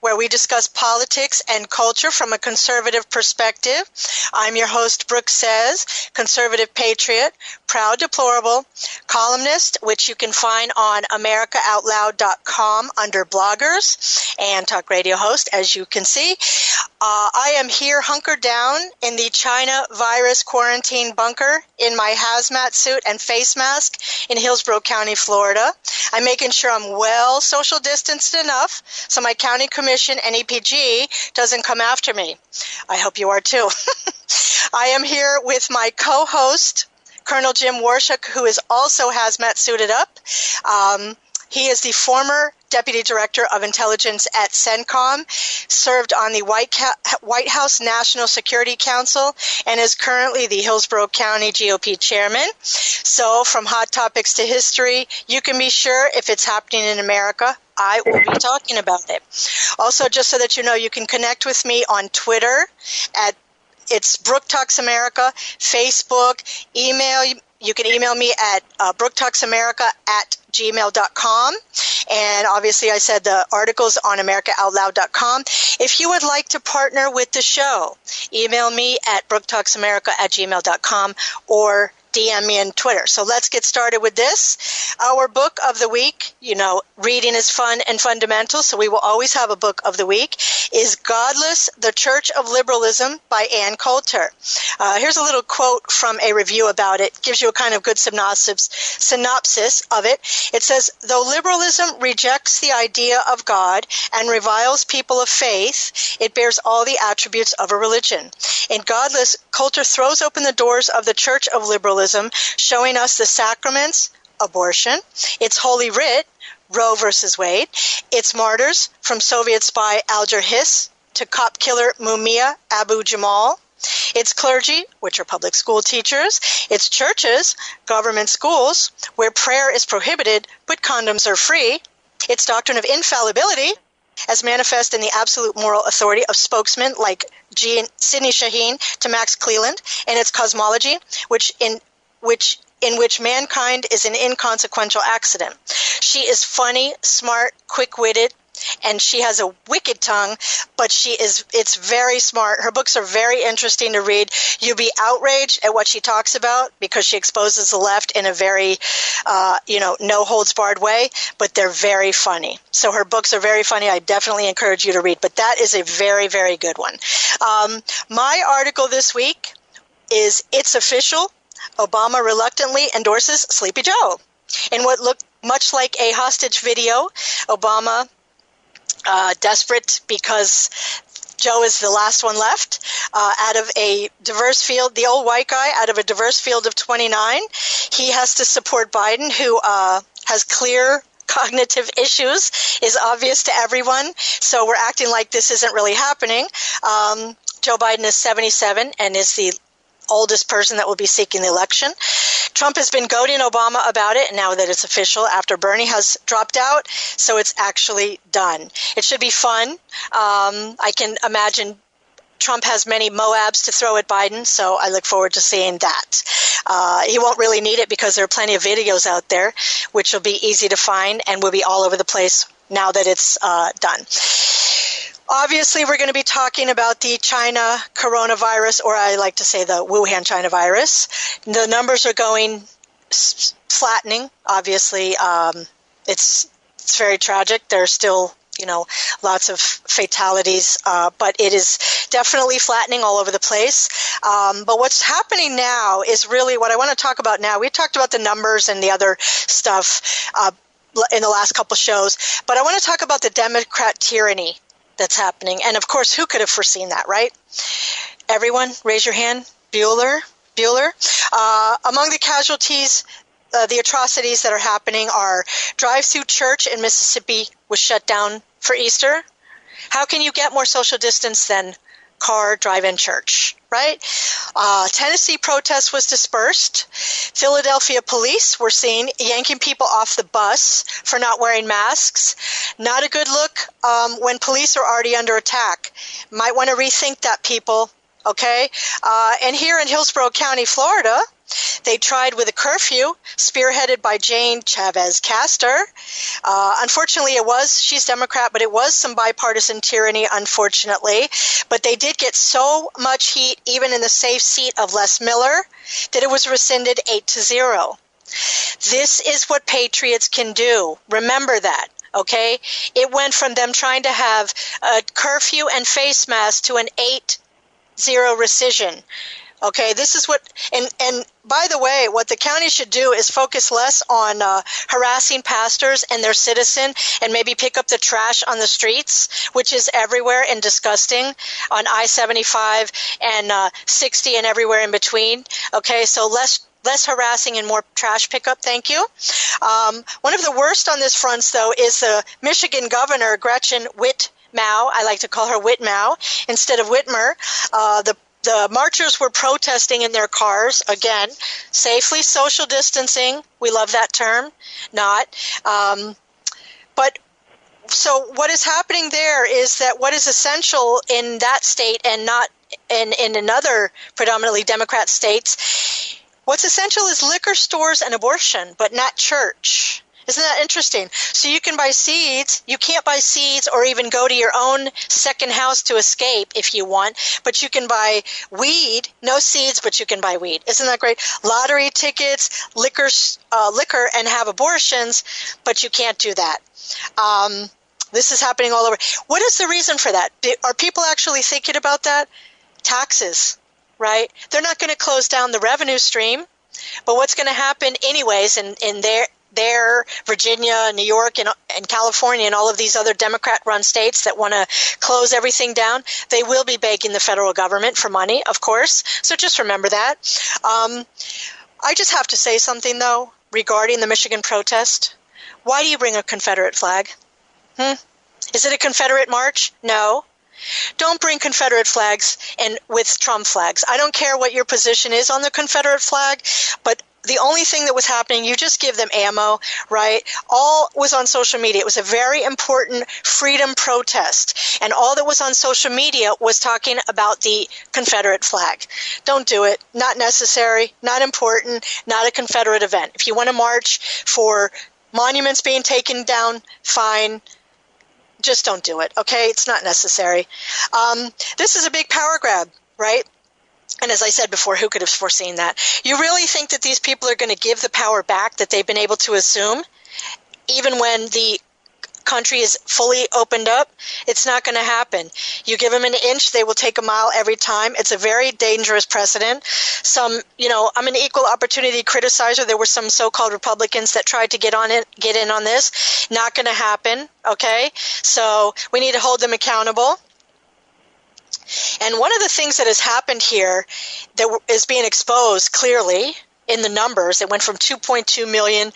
where we discuss politics and culture from a conservative perspective. I'm your host, Brooke Says, conservative patriot, proud deplorable, columnist, which you can find on AmericaOutloud.com under bloggers, and talk radio host, as you can see. Uh, I am here hunkered down in the China virus quarantine bunker in my hazmat suit and face mask in Hillsborough County, Florida. I'm making sure I'm well social distanced enough so my county commissioner Commission, NEPG, doesn't come after me. I hope you are too. I am here with my co host, Colonel Jim Waurishuk, who is also hazmat suited up. Um, he is the former Deputy Director of Intelligence at CENTCOM, served on the White, White House National Security Council, and is currently the Hillsborough County GOP Chairman. So, from hot topics to history, you can be sure if it's happening in America, I will be talking about it. Also, just so that you know, you can connect with me on Twitter at it's Brook Talks America, Facebook, email. You can email me at uh, brooktalksamerica at gmail.com. And obviously, I said the articles on AmericaOutloud.com. If you would like to partner with the show, email me at brooktalksamerica at gmail.com or DM me on Twitter. So let's get started with this. Our book of the week, you know, reading is fun and fundamental, so we will always have a book of the week, is Godless, The Church of Liberalism by Ann Coulter. Uh, here's a little quote from a review about it. Gives you a kind of good synopsis, synopsis of it. It says, though liberalism rejects the idea of God and reviles people of faith, it bears all the attributes of a religion. In Godless, Coulter throws open the doors of the Church of Liberalism showing us the sacraments, abortion, its holy writ, Roe versus Wade, its martyrs, from Soviet spy Alger Hiss to cop killer Mumia Abu Jamal, its clergy, which are public school teachers, its churches, government schools, where prayer is prohibited but condoms are free, its doctrine of infallibility, as manifest in the absolute moral authority of spokesmen like Jean, Sidney Shaheen to Max Cleland, and its cosmology, which in which in which mankind is an inconsequential accident. She is funny, smart, quick-witted, and she has a wicked tongue, but she is it's very smart. Her books are very interesting to read. You'll be outraged at what she talks about because she exposes the left in a very uh, you know, no holds barred way, but they're very funny. So her books are very funny. I definitely encourage you to read, but that is a very, very good one. Um, my article this week is It's Official Obama reluctantly endorses Sleepy Joe. In what looked much like a hostage video, Obama, uh, desperate because Joe is the last one left uh, out of a diverse field, the old white guy out of a diverse field of 29. He has to support Biden, who uh, has clear cognitive issues, is obvious to everyone. So we're acting like this isn't really happening. Um, Joe Biden is 77 and is the oldest person that will be seeking the election. Trump has been goading Obama about it now that it's official after Bernie has dropped out, so it's actually done. It should be fun. Um, I can imagine Trump has many Moabs to throw at Biden, so I look forward to seeing that. Uh, he won't really need it because there are plenty of videos out there, which will be easy to find and will be all over the place now that it's uh, done. Obviously, we're going to be talking about the China coronavirus, or I like to say the Wuhan China virus. The numbers are going flattening. Obviously, um, it's it's very tragic. There's still you know lots of fatalities, uh, but it is definitely flattening all over the place. Um, but what's happening now is really what I want to talk about now. We talked about the numbers and the other stuff. Uh, in the last couple shows, but I want to talk about the Democrat tyranny that's happening. And of course, who could have foreseen that, right? Everyone, raise your hand. Bueller, Bueller. Uh, among the casualties, uh, the atrocities that are happening are drive-through church in Mississippi was shut down for Easter. How can you get more social distance than car drive-in church, right? Uh, Tennessee protest was dispersed. Philadelphia police were seen yanking people off the bus for not wearing masks. Not a good look um, when police are already under attack. Might want to rethink that, people. Okay, uh, and here in Hillsborough County, Florida, they tried with a curfew spearheaded by Jane Chavez Castor. Uh, unfortunately, it was, she's Democrat, but it was some bipartisan tyranny, unfortunately. But they did get so much heat, even in the safe seat of Les Miller, that it was rescinded 8 to 0. This is what patriots can do. Remember that okay? It went from them trying to have a curfew and face mask to an 8 0 rescission. Okay, this is what, and, and by the way, what the county should do is focus less on uh, harassing pastors and their citizen and maybe pick up the trash on the streets, which is everywhere and disgusting on I 75 and uh, 60 and everywhere in between. Okay, so less less harassing and more trash pickup. Thank you. Um, one of the worst on this front, though, is the Michigan governor, Gretchen Whitmao. I like to call her Whitmao instead of Whitmer. Uh, the the marchers were protesting in their cars again, safely social distancing. We love that term. Not. Um, but so what is happening there is that what is essential in that state and not in, in another predominantly Democrat states, what's essential is liquor stores and abortion, but not church. Isn't that interesting? So you can buy seeds. You can't buy seeds or even go to your own second house to escape if you want, but you can buy weed. No seeds, but you can buy weed. Isn't that great? Lottery tickets, liquor, uh, liquor, and have abortions, but you can't do that. Um, this is happening all over. What is the reason for that? Are people actually thinking about that? Taxes, right? They're not going to close down the revenue stream. But what's going to happen anyways in, in their there, Virginia, New York, and, and California, and all of these other Democrat run states that want to close everything down, they will be begging the federal government for money, of course. So just remember that. Um, I just have to say something, though, regarding the Michigan protest. Why do you bring a Confederate flag? Hmm? Is it a Confederate march? No. Don't bring Confederate flags and with Trump flags. I don't care what your position is on the Confederate flag, but the only thing that was happening, you just give them ammo, right? All was on social media. It was a very important freedom protest. And all that was on social media was talking about the Confederate flag. Don't do it. Not necessary, not important, not a Confederate event. If you want to march for monuments being taken down, fine just don't do it. Okay, it's not necessary. Um, this is a big power grab, right? And as I said before, who could have foreseen that? You really think that these people are going to give the power back that they've been able to assume, even when the country is fully opened up, it's not going to happen. You give them an inch, they will take a mile every time. It's a very dangerous precedent. Some, you know, I'm an equal opportunity criticizer. There were some so-called Republicans that tried to get on it, get in on this. Not going to happen. Okay, so we need to hold them accountable. And one of the things that has happened here that is being exposed clearly in the numbers, it went from 2.2 million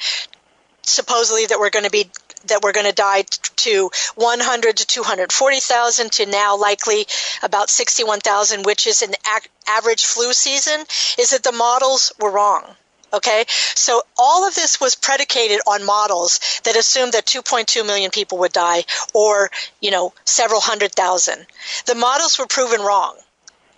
supposedly that we're going to be that we're going to die to 100 to 240,000 to now likely about 61,000, which is an average flu season, is that the models were wrong. Okay, so all of this was predicated on models that assumed that 2.2 million people would die, or you know, several hundred thousand. The models were proven wrong.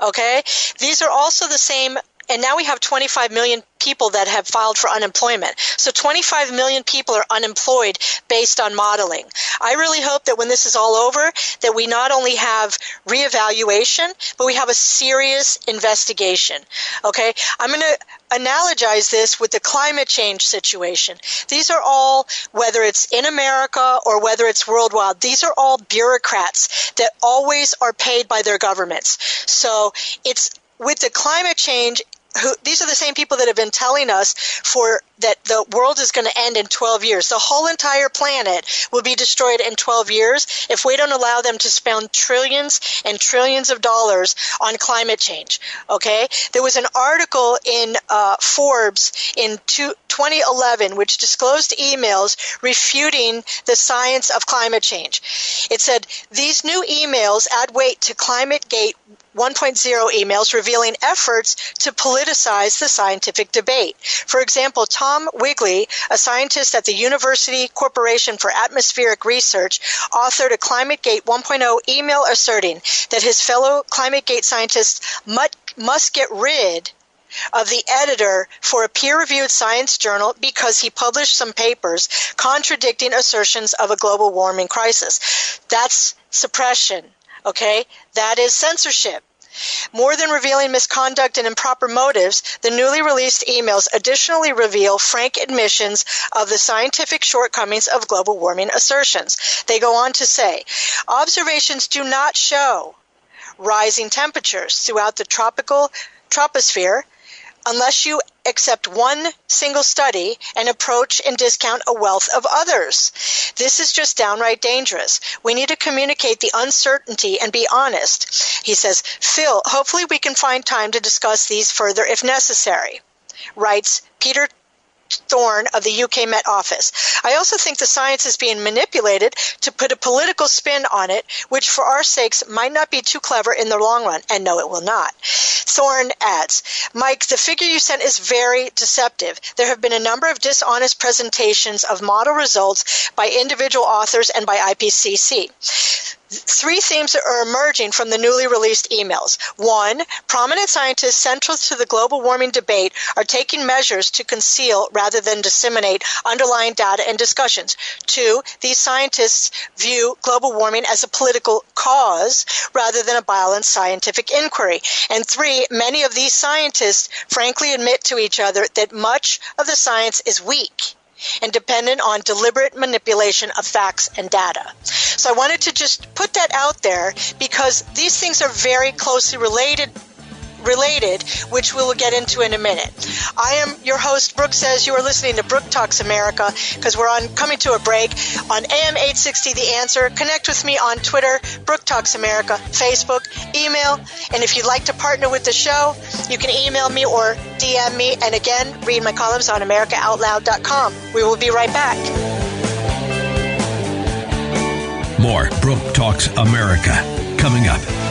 Okay, these are also the same and now we have 25 million people that have filed for unemployment. So 25 million people are unemployed based on modeling. I really hope that when this is all over, that we not only have reevaluation, but we have a serious investigation. Okay? I'm going to analogize this with the climate change situation. These are all, whether it's in America or whether it's worldwide, these are all bureaucrats that always are paid by their governments. So it's with the climate change, who, these are the same people that have been telling us for that the world is going to end in 12 years. The whole entire planet will be destroyed in 12 years if we don't allow them to spend trillions and trillions of dollars on climate change. Okay? There was an article in uh, Forbes in two, 2011 which disclosed emails refuting the science of climate change. It said these new emails add weight to ClimateGate 1.0 emails revealing efforts to politicize the scientific debate. For example, Tom Wigley, a scientist at the University Corporation for Atmospheric Research, authored a ClimateGate 1.0 email asserting that his fellow ClimateGate scientists must get rid of the editor for a peer reviewed science journal because he published some papers contradicting assertions of a global warming crisis. That's suppression. Okay? That is censorship. More than revealing misconduct and improper motives, the newly released emails additionally reveal frank admissions of the scientific shortcomings of global warming assertions. They go on to say, observations do not show rising temperatures throughout the tropical troposphere unless you accept one single study and approach and discount a wealth of others. This is just downright dangerous. We need to communicate the uncertainty and be honest. He says, Phil, hopefully we can find time to discuss these further if necessary. Writes Peter Thorne of the UK Met Office. I also think the science is being manipulated to put a political spin on it, which for our sakes might not be too clever in the long run. And no, it will not. Thorne adds, Mike, the figure you sent is very deceptive. There have been a number of dishonest presentations of model results by individual authors and by IPCC. Three themes are emerging from the newly released emails. One, prominent scientists central to the global warming debate are taking measures to conceal rather than disseminate underlying data and discussions. Two, these scientists view global warming as a political cause rather than a balanced scientific inquiry. And three, many of these scientists frankly admit to each other that much of the science is weak and dependent on deliberate manipulation of facts and data. So I wanted to just put that out there because these things are very closely related related, which we will get into in a minute. I am your host, Brooke Says. You are listening to Brooke Talks America because we're on coming to a break on AM 860 The Answer. Connect with me on Twitter, Brooke Talks America, Facebook, email, and if you'd like to partner with the show, you can email me or DM me. And again, read my columns on AmericaOutloud.com. We will be right back. More Brooke Talks America coming up.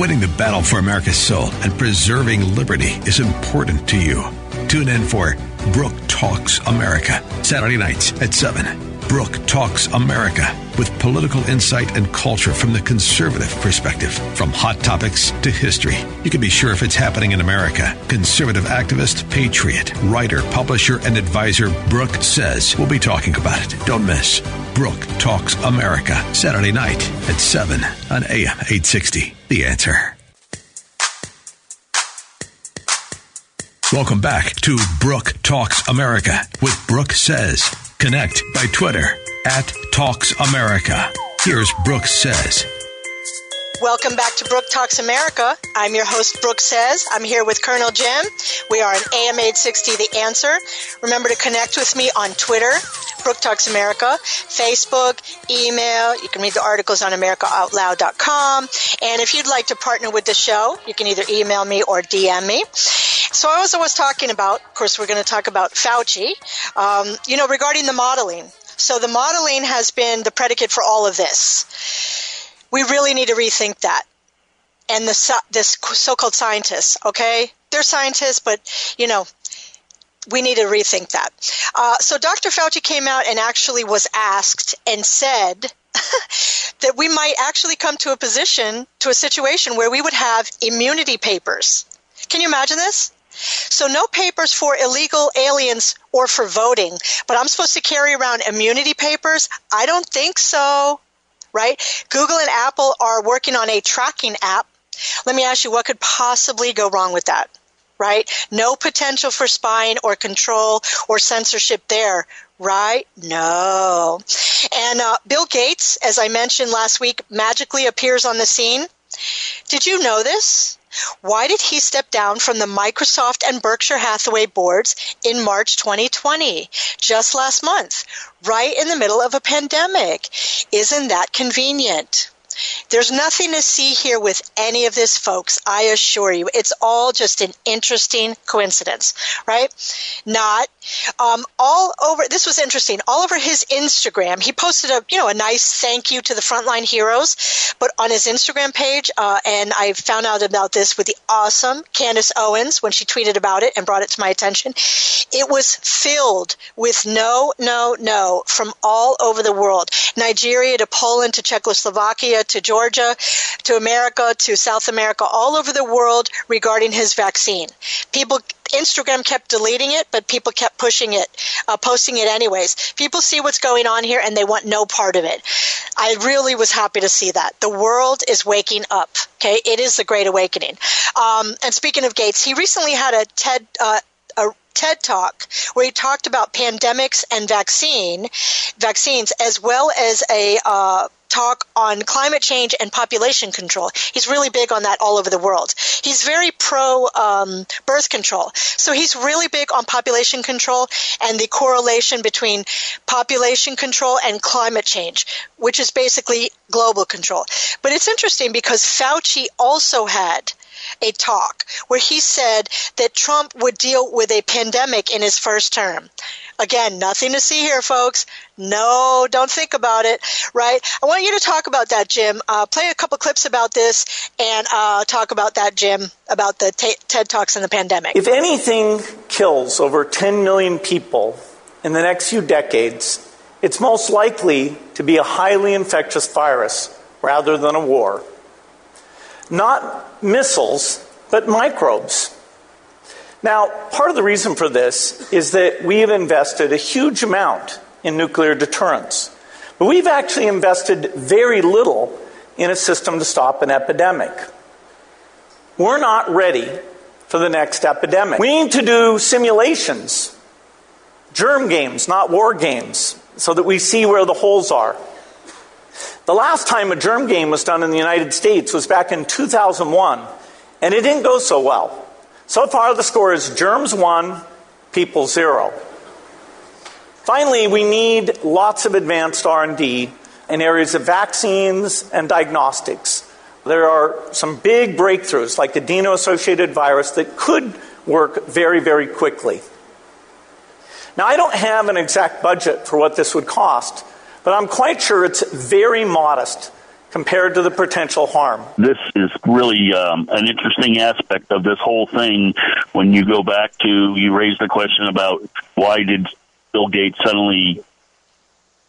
Winning the battle for America's soul and preserving liberty is important to you, tune in for Brooke Talks America, Saturday nights at 7. Brooke Talks America with political insight and culture from the conservative perspective. From hot topics to history, you can be sure if it's happening in America. Conservative activist, patriot, writer, publisher, and advisor Brooke says we'll be talking about it. Don't miss Brooke Talks America, Saturday night at 7 on AM 860. The answer. Welcome back to Brooke Talks America with Brooke Says. Connect by Twitter at Talks America. Here's Brooks Says. Welcome back to Brooke Talks America. I'm your host, Brooke Says. I'm here with Colonel Jim. We are on AM 860 The Answer. Remember to connect with me on Twitter, Brooke Talks America, Facebook, email. You can read the articles on AmericaOutloud.com. And if you'd like to partner with the show, you can either email me or DM me. So I also was talking about, of course, we're going to talk about Fauci, um, you know, regarding the modeling. So the modeling has been the predicate for all of this we really need to rethink that. And the this so-called scientists, okay, they're scientists, but you know, we need to rethink that. Uh, so Dr. Fauci came out and actually was asked and said that we might actually come to a position, to a situation where we would have immunity papers. Can you imagine this? So no papers for illegal aliens or for voting, but I'm supposed to carry around immunity papers? I don't think so right? Google and Apple are working on a tracking app. Let me ask you, what could possibly go wrong with that? Right? No potential for spying or control or censorship there, right? No. And uh, Bill Gates, as I mentioned last week, magically appears on the scene. Did you know this? Why did he step down from the Microsoft and Berkshire Hathaway boards in March 2020, just last month, right in the middle of a pandemic? Isn't that convenient? There's nothing to see here with any of this, folks. I assure you. It's all just an interesting coincidence, right? Not um, all over. This was interesting. All over his Instagram, he posted a you know a nice thank you to the frontline heroes. But on his Instagram page, uh, and I found out about this with the awesome Candace Owens when she tweeted about it and brought it to my attention. It was filled with no, no, no from all over the world. Nigeria to Poland to Czechoslovakia to Georgia to America to South America, all over the world regarding his vaccine. People Instagram kept deleting it, but people kept pushing it, uh, posting it anyways. People see what's going on here and they want no part of it. I really was happy to see that. The world is waking up. Okay, it is the Great Awakening. Um, and speaking of Gates, he recently had a TED uh, a TED Talk where he talked about pandemics and vaccine vaccines as well as a uh, talk on climate change and population control. He's really big on that all over the world. He's very pro um, birth control. So he's really big on population control and the correlation between population control and climate change, which is basically global control. But it's interesting because Fauci also had a talk where he said that Trump would deal with a pandemic in his first term. Again, nothing to see here, folks. No, don't think about it, right? I want you to talk about that, Jim. Uh, play a couple clips about this and uh, talk about that, Jim, about the t- TED Talks and the pandemic. If anything kills over 10 million people in the next few decades, it's most likely to be a highly infectious virus rather than a war. Not missiles, but microbes. Now, part of the reason for this is that we have invested a huge amount in nuclear deterrence. But we've actually invested very little in a system to stop an epidemic. We're not ready for the next epidemic. We need to do simulations, germ games, not war games, so that we see where the holes are. The last time a germ game was done in the United States was back in 2001, and it didn't go so well. So far, the score is germs one, people zero. Finally, we need lots of advanced R&D in areas of vaccines and diagnostics. There are some big breakthroughs like the adeno-associated virus that could work very, very quickly. Now, I don't have an exact budget for what this would cost, but I'm quite sure it's very modest compared to the potential harm. This is really um, an interesting aspect of this whole thing. When you go back to, you raised the question about why did Bill Gates suddenly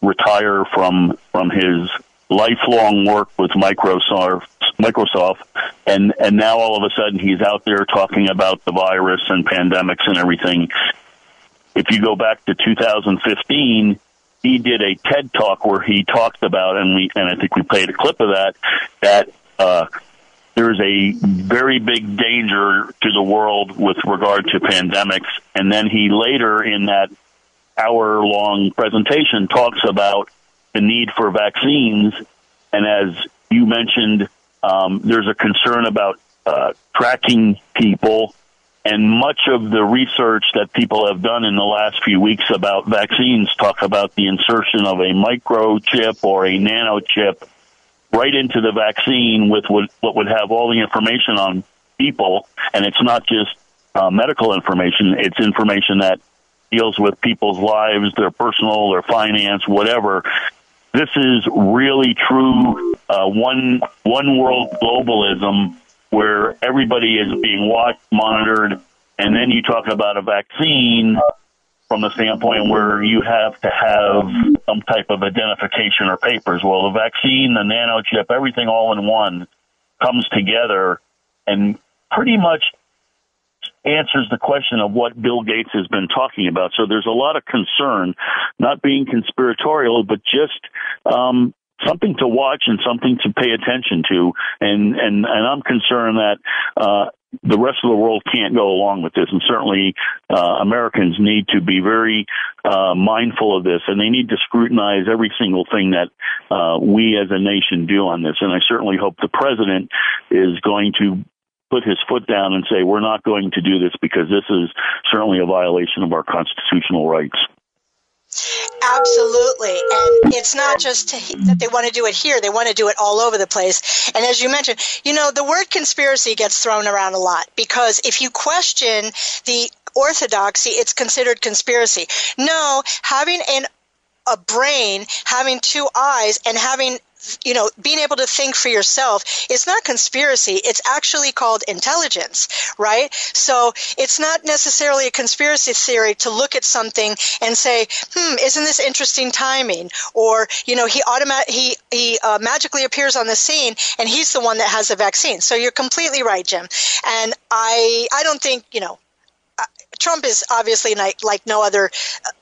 retire from from his lifelong work with Microsoft, Microsoft, and and now all of a sudden he's out there talking about the virus and pandemics and everything. If you go back to 2015, he did a TED talk where he talked about, and we and I think we played a clip of that that. Uh, there's a very big danger to the world with regard to pandemics. And then he later in that hour long presentation talks about the need for vaccines. And as you mentioned, um, there's a concern about uh, tracking people. And much of the research that people have done in the last few weeks about vaccines talk about the insertion of a microchip or a nanochip right into the vaccine with what, what would have all the information on people. And it's not just uh, medical information, it's information that deals with people's lives, their personal, their finance, whatever. This is really true uh, one one world globalism where everybody is being watched, monitored, and then you talk about a vaccine from the standpoint where you have to have some type of identification or papers. Well, the vaccine, the nanochip, everything all in one comes together and pretty much answers the question of what Bill Gates has been talking about. So there's a lot of concern, not being conspiratorial, but just um, something to watch and something to pay attention to. And and and I'm concerned that. Uh, the rest of the world can't go along with this, and certainly uh, Americans need to be very uh, mindful of this, and they need to scrutinize every single thing that uh, we as a nation do on this. And I certainly hope the president is going to put his foot down and say, we're not going to do this because this is certainly a violation of our constitutional rights. Absolutely. And it's not just to, that they want to do it here, they want to do it all over the place. And as you mentioned, you know, the word conspiracy gets thrown around a lot because if you question the orthodoxy, it's considered conspiracy. No, having an a brain, having two eyes, and having you know, being able to think for yourself is not conspiracy. It's actually called intelligence, right? So it's not necessarily a conspiracy theory to look at something and say, hmm, isn't this interesting timing? Or, you know, he automatic, he, he uh, magically appears on the scene and he's the one that has the vaccine. So you're completely right, Jim. And I, I don't think, you know, Trump is obviously like, like no other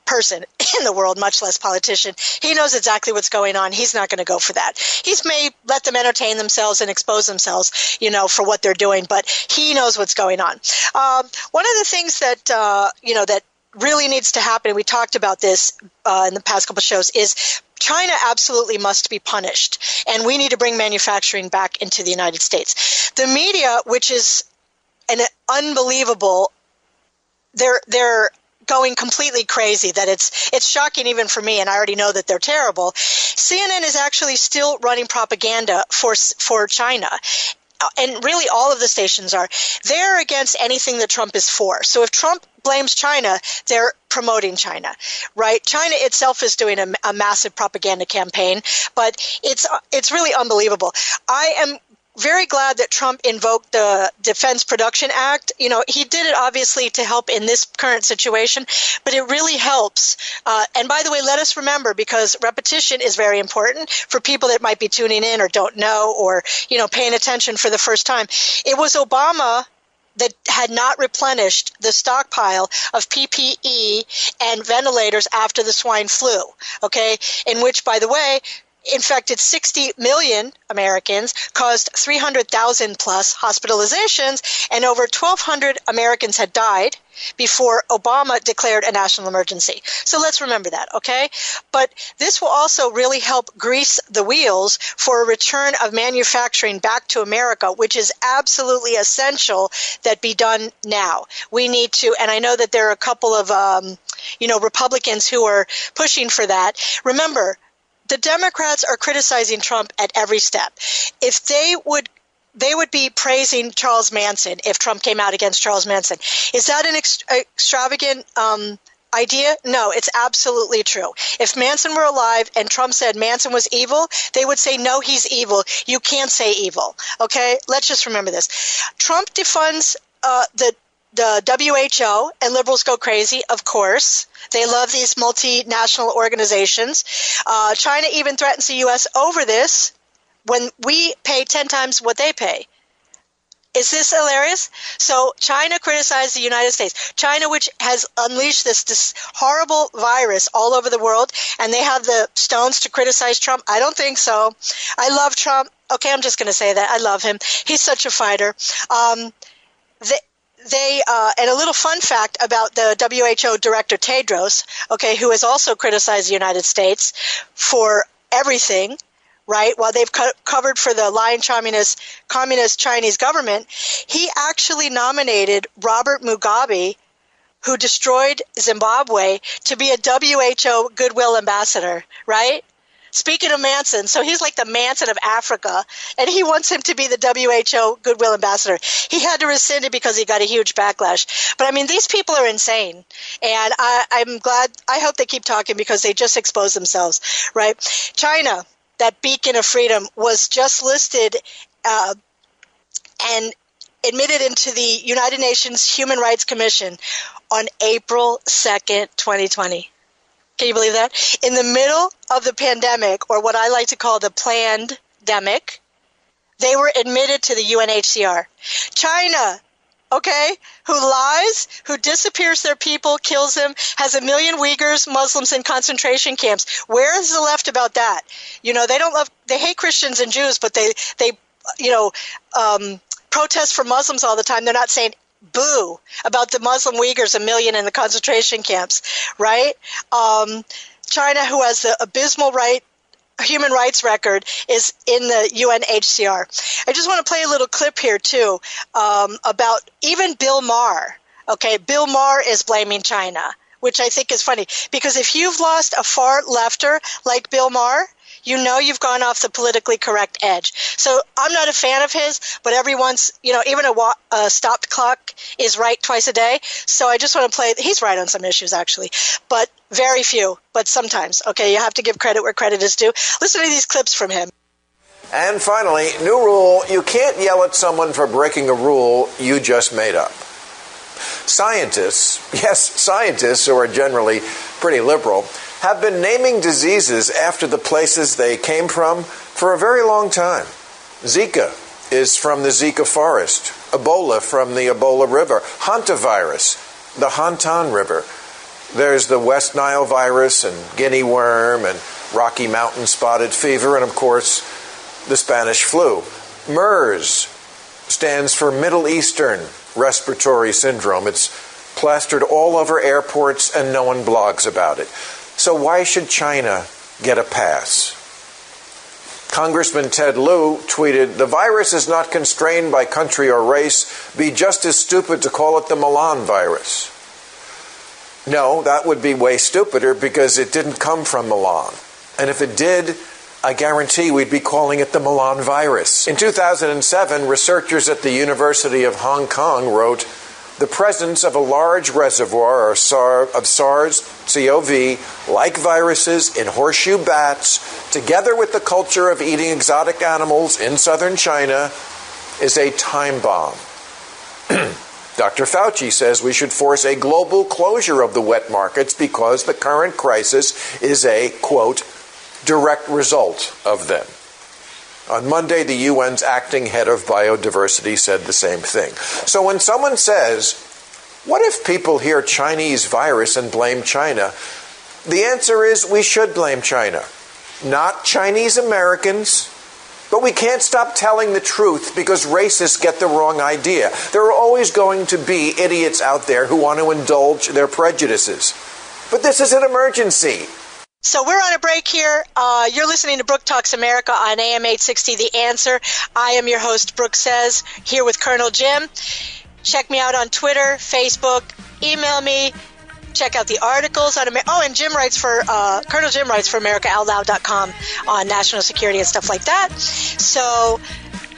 person in the world, much less politician. He knows exactly what's going on. He's not going to go for that. He's may let them entertain themselves and expose themselves, you know, for what they're doing, but he knows what's going on. Um, one of the things that, uh, you know, that really needs to happen, we talked about this uh, in the past couple shows, is China absolutely must be punished, and we need to bring manufacturing back into the United States. The media, which is an unbelievable they're they're going completely crazy that it's it's shocking even for me and I already know that they're terrible. CNN is actually still running propaganda for for China uh, and really all of the stations are they're against anything that Trump is for. So if Trump blames China, they're promoting China, right? China itself is doing a, a massive propaganda campaign, but it's it's really unbelievable. I am very glad that Trump invoked the Defense Production Act. You know, he did it obviously to help in this current situation, but it really helps. Uh, and by the way, let us remember because repetition is very important for people that might be tuning in or don't know or, you know, paying attention for the first time. It was Obama that had not replenished the stockpile of PPE and ventilators after the swine flu. Okay, in which, by the way, infected 60 million Americans, caused 300,000 plus hospitalizations, and over 1,200 Americans had died before Obama declared a national emergency. So let's remember that, okay? But this will also really help grease the wheels for a return of manufacturing back to America, which is absolutely essential that be done now. We need to, and I know that there are a couple of, um, you know, Republicans who are pushing for that. Remember, the Democrats are criticizing Trump at every step. If they would they would be praising Charles Manson if Trump came out against Charles Manson. Is that an ex- extravagant um, idea? No, it's absolutely true. If Manson were alive and Trump said Manson was evil, they would say, no, he's evil. You can't say evil. Okay? Let's just remember this. Trump defunds uh, the the WHO and liberals go crazy, of course. They love these multinational organizations. Uh, China even threatens the U.S. over this when we pay 10 times what they pay. Is this hilarious? So China criticized the United States. China, which has unleashed this, this horrible virus all over the world, and they have the stones to criticize Trump? I don't think so. I love Trump. Okay, I'm just going to say that. I love him. He's such a fighter. Um, they uh, and a little fun fact about the WHO director Tedros, okay, who has also criticized the United States for everything, right? While they've co- covered for the lying communist communist Chinese government, he actually nominated Robert Mugabe, who destroyed Zimbabwe, to be a WHO goodwill ambassador, right? Speaking of Manson, so he's like the Manson of Africa, and he wants him to be the WHO Goodwill Ambassador. He had to rescind it because he got a huge backlash. But I mean, these people are insane, and I, I'm glad. I hope they keep talking because they just expose themselves, right? China, that beacon of freedom, was just listed uh, and admitted into the United Nations Human Rights Commission on April 2nd, 2020. Can you believe that? In the middle of the pandemic, or what I like to call the planned demic, they were admitted to the UNHCR. China, okay, who lies, who disappears their people, kills them, has a million Uyghurs, Muslims in concentration camps. Where is the left about that? You know, they don't love, they hate Christians and Jews, but they, they, you know, um, protest for Muslims all the time. They're not saying boo about the Muslim Uyghurs, a million in the concentration camps, right? Um, China, who has the abysmal right human rights record is in the UNHCR. I just want to play a little clip here too um, about even Bill Maher. Okay, Bill Maher is blaming China, which I think is funny because if you've lost a far lefter like Bill Maher, you know you've gone off the politically correct edge. So I'm not a fan of his, but everyone's, you know, even a, wa- a stopped clock is right twice a day. So I just want to play. He's right on some issues, actually, but very few, but sometimes. Okay, you have to give credit where credit is due. Listen to these clips from him. And finally, new rule you can't yell at someone for breaking a rule you just made up. Scientists, yes, scientists who are generally pretty liberal, have been naming diseases after the places they came from for a very long time. Zika is from the Zika forest, Ebola from the Ebola River, hantavirus, the Hantan River. There's the West Nile virus and guinea worm and Rocky Mountain spotted fever, and of course, the Spanish flu. MERS stands for Middle Eastern Respiratory Syndrome. It's plastered all over airports, and no one blogs about it. So why should China get a pass? Congressman Ted Lieu tweeted The virus is not constrained by country or race. Be just as stupid to call it the Milan virus. No, that would be way stupider because it didn't come from Milan. And if it did, I guarantee we'd be calling it the Milan virus. In 2007, researchers at the University of Hong Kong wrote the presence of a large reservoir of SARS CoV like viruses in horseshoe bats, together with the culture of eating exotic animals in southern China, is a time bomb. Dr. Fauci says we should force a global closure of the wet markets because the current crisis is a, quote, direct result of them. On Monday, the UN's acting head of biodiversity said the same thing. So when someone says, What if people hear Chinese virus and blame China? The answer is we should blame China, not Chinese Americans. But we can't stop telling the truth because racists get the wrong idea. There are always going to be idiots out there who want to indulge their prejudices. But this is an emergency. So we're on a break here. Uh, you're listening to Brooke Talks America on AM 860 The Answer. I am your host, Brooke Says, here with Colonel Jim. Check me out on Twitter, Facebook, email me, check out the articles on Amer- Oh, and Jim writes for, uh, Colonel Jim writes for AmericaOutloud.com on national security and stuff like that. So,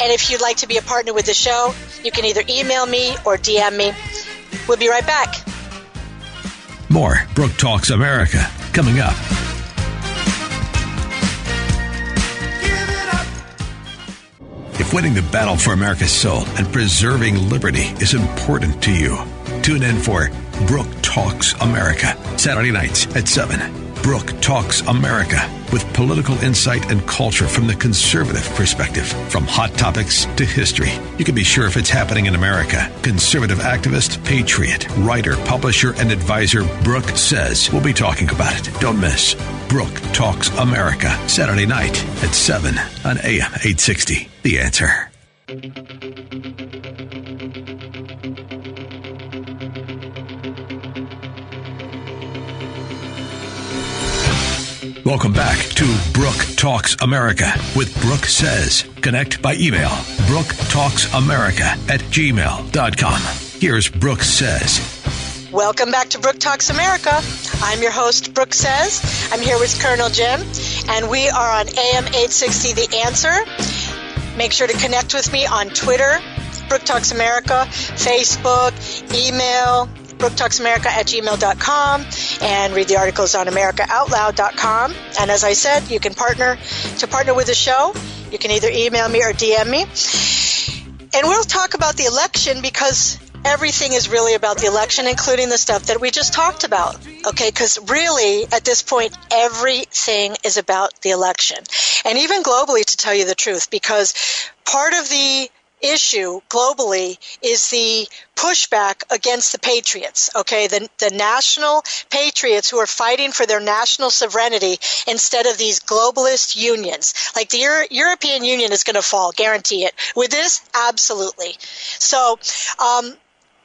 and if you'd like to be a partner with the show, you can either email me or DM me. We'll be right back. More Brooke Talks America coming up. If winning the battle for America's soul and preserving liberty is important to you, tune in for Brooke Talks America, Saturday nights at 7. Brooke Talks America with political insight and culture from the conservative perspective, from hot topics to history. You can be sure if it's happening in America. Conservative activist, patriot, writer, publisher, and advisor Brooke says we'll be talking about it. Don't miss Brooke Talks America, Saturday night at 7 on AM 860. The answer. Welcome back to Brooke Talks America with Brooke Says. Connect by email, Brooke Talks America at gmail.com. Here's Brooke Says. Welcome back to Brooke Talks America. I'm your host, Brooke Says. I'm here with Colonel Jim, and we are on AM 860 The Answer. Make sure to connect with me on Twitter, Brooke Talks America, Facebook, email, brooktalksamerica at gmail.com and read the articles on americaoutloud.com. And as I said, you can partner to partner with the show. You can either email me or DM me. And we'll talk about the election because everything is really about the election, including the stuff that we just talked about. Okay, because really, at this point, everything is about the election. And even globally, to tell you the truth, because part of the issue globally is the pushback against the patriots okay? The, the national patriots who are fighting for their national sovereignty instead of these globalist unions. Like the Euro- european union is going to fall guarantee it with this absolutely. So um,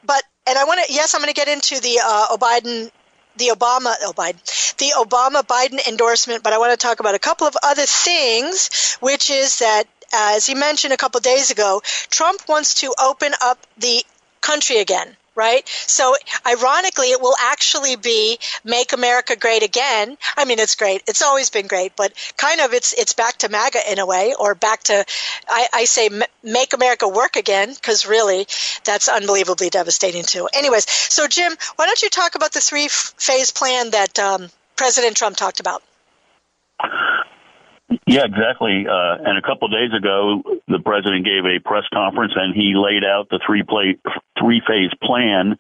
but and i want to yes i'm going to get into the uh, biden the Obama, oh, Biden, the Obama Biden endorsement, but I want to talk about a couple of other things, which is that, as he mentioned a couple days ago, Trump wants to open up the country again right? So ironically, it will actually be "Make America Great Again." I mean, it's great; it's always been great, but kind of it's it's back to MAGA in a way, or back to I, I say "Make America Work Again" because really, that's unbelievably devastating too. Anyways, so Jim, why don't you talk about the three phase plan that um, President Trump talked about? Yeah, exactly. Uh, and a couple of days ago, the president gave a press conference and he laid out the three play, three phase plan,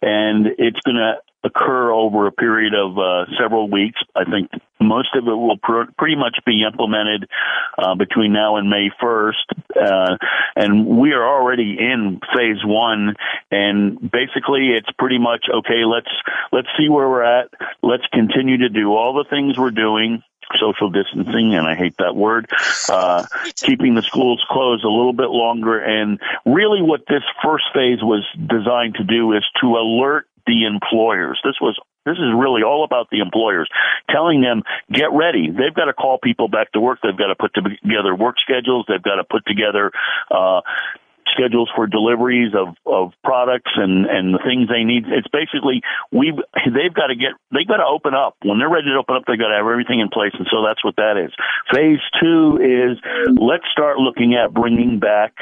and it's going to occur over a period of uh, several weeks. I think most of it will pr- pretty much be implemented uh, between now and May 1st. Uh, and we are already in phase one. And basically, it's pretty much okay. Let's let's see where we're at. Let's continue to do all the things we're doing social distancing, and I hate that word, uh, keeping the schools closed a little bit longer. And really what this first phase was designed to do is to alert the employers. This was this is really all about the employers telling them get ready. They've got to call people back to work. They've got to put together work schedules. They've got to put together uh, schedules for deliveries of, of products and, and the things they need. It's basically we they've got to get they've got to open up. When they're ready to open up, they've got to have everything in place, and so that's what that is. Phase two is let's start looking at bringing back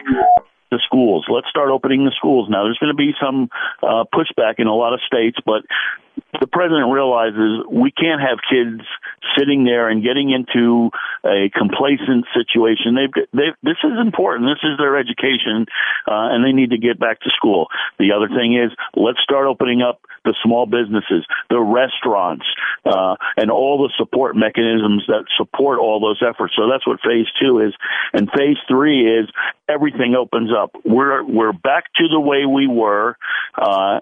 the schools. Let's start opening the schools now. There's going to be some uh, pushback in a lot of states, but the president realizes we can't have kids sitting there and getting into a complacent situation. They've, they've this is important. This is their education, uh, and they need to get back to school. The other thing is, let's start opening up the small businesses, the restaurants, uh, and all the support mechanisms that support all those efforts. So that's what phase two is. And phase three is everything opens up. We're, we're back to the way we were. Uh,